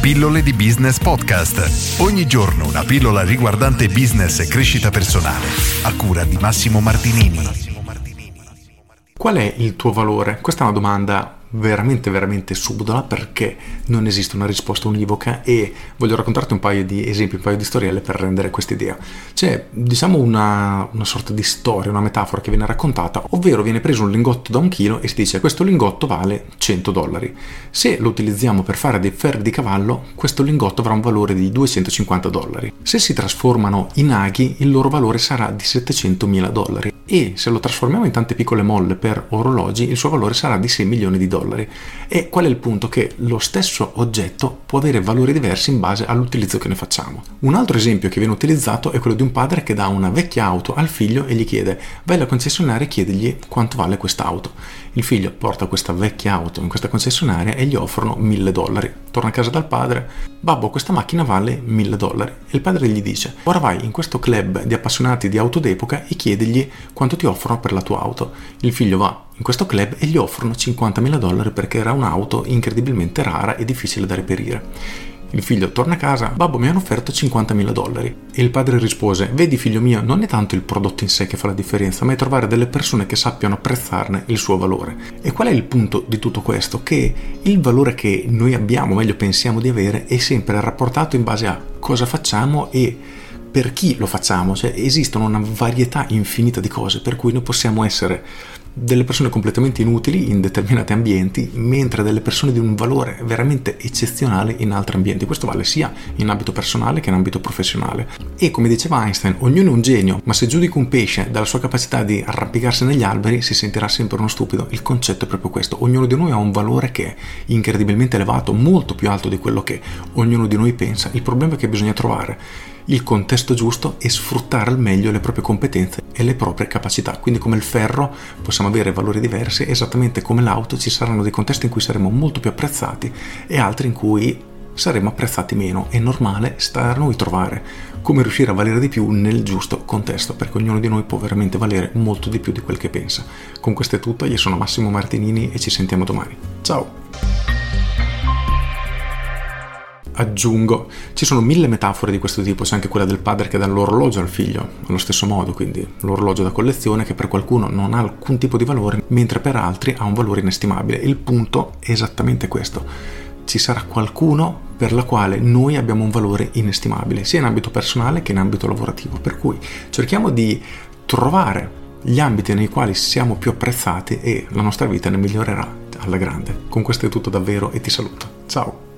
Pillole di Business Podcast. Ogni giorno una pillola riguardante business e crescita personale. A cura di Massimo Martinini. Qual è il tuo valore? Questa è una domanda veramente veramente subdola perché non esiste una risposta univoca e voglio raccontarti un paio di esempi, un paio di storielle per rendere questa idea. C'è diciamo una, una, sorta di storia, una metafora che viene raccontata, ovvero viene preso un lingotto da un chilo e si dice questo lingotto vale 100 dollari. Se lo utilizziamo per fare dei ferri di cavallo, questo lingotto avrà un valore di 250 dollari. Se si trasformano in aghi, il loro valore sarà di 700 mila dollari e se lo trasformiamo in tante piccole molle per orologi, il suo valore sarà di 6 milioni di dollari dollari. E qual è il punto? Che lo stesso oggetto può avere valori diversi in base all'utilizzo che ne facciamo. Un altro esempio che viene utilizzato è quello di un padre che dà una vecchia auto al figlio e gli chiede vai alla concessionaria e chiedegli quanto vale quest'auto. Il figlio porta questa vecchia auto in questa concessionaria e gli offrono 1000 dollari. Torna a casa dal padre, babbo questa macchina vale 1000 dollari. E il padre gli dice ora vai in questo club di appassionati di auto d'epoca e chiedegli quanto ti offrono per la tua auto. Il figlio va in questo club e gli offrono 50.000 dollari perché era un'auto incredibilmente rara e difficile da reperire. Il figlio torna a casa, babbo mi hanno offerto 50.000 dollari. E il padre rispose, vedi figlio mio, non è tanto il prodotto in sé che fa la differenza, ma è trovare delle persone che sappiano apprezzarne il suo valore. E qual è il punto di tutto questo? Che il valore che noi abbiamo, meglio pensiamo di avere, è sempre rapportato in base a cosa facciamo e per chi lo facciamo, cioè esistono una varietà infinita di cose per cui noi possiamo essere delle persone completamente inutili in determinati ambienti, mentre delle persone di un valore veramente eccezionale in altri ambienti. Questo vale sia in ambito personale che in ambito professionale. E come diceva Einstein, ognuno è un genio, ma se giudico un pesce dalla sua capacità di arrampicarsi negli alberi si sentirà sempre uno stupido. Il concetto è proprio questo. Ognuno di noi ha un valore che è incredibilmente elevato, molto più alto di quello che ognuno di noi pensa. Il problema è che bisogna trovare il contesto giusto e sfruttare al meglio le proprie competenze e le proprie capacità. Quindi come il ferro possiamo avere valori diversi, esattamente come l'auto ci saranno dei contesti in cui saremo molto più apprezzati e altri in cui saremo apprezzati meno. È normale, sta a noi trovare come riuscire a valere di più nel giusto contesto, perché ognuno di noi può veramente valere molto di più di quel che pensa. Con questo è tutto, io sono Massimo Martinini e ci sentiamo domani. Ciao! Aggiungo, ci sono mille metafore di questo tipo, c'è anche quella del padre che dà l'orologio al figlio, allo stesso modo, quindi l'orologio da collezione che per qualcuno non ha alcun tipo di valore, mentre per altri ha un valore inestimabile. Il punto è esattamente questo. Ci sarà qualcuno per la quale noi abbiamo un valore inestimabile, sia in ambito personale che in ambito lavorativo. Per cui cerchiamo di trovare gli ambiti nei quali siamo più apprezzati e la nostra vita ne migliorerà alla grande. Con questo è tutto davvero e ti saluto. Ciao!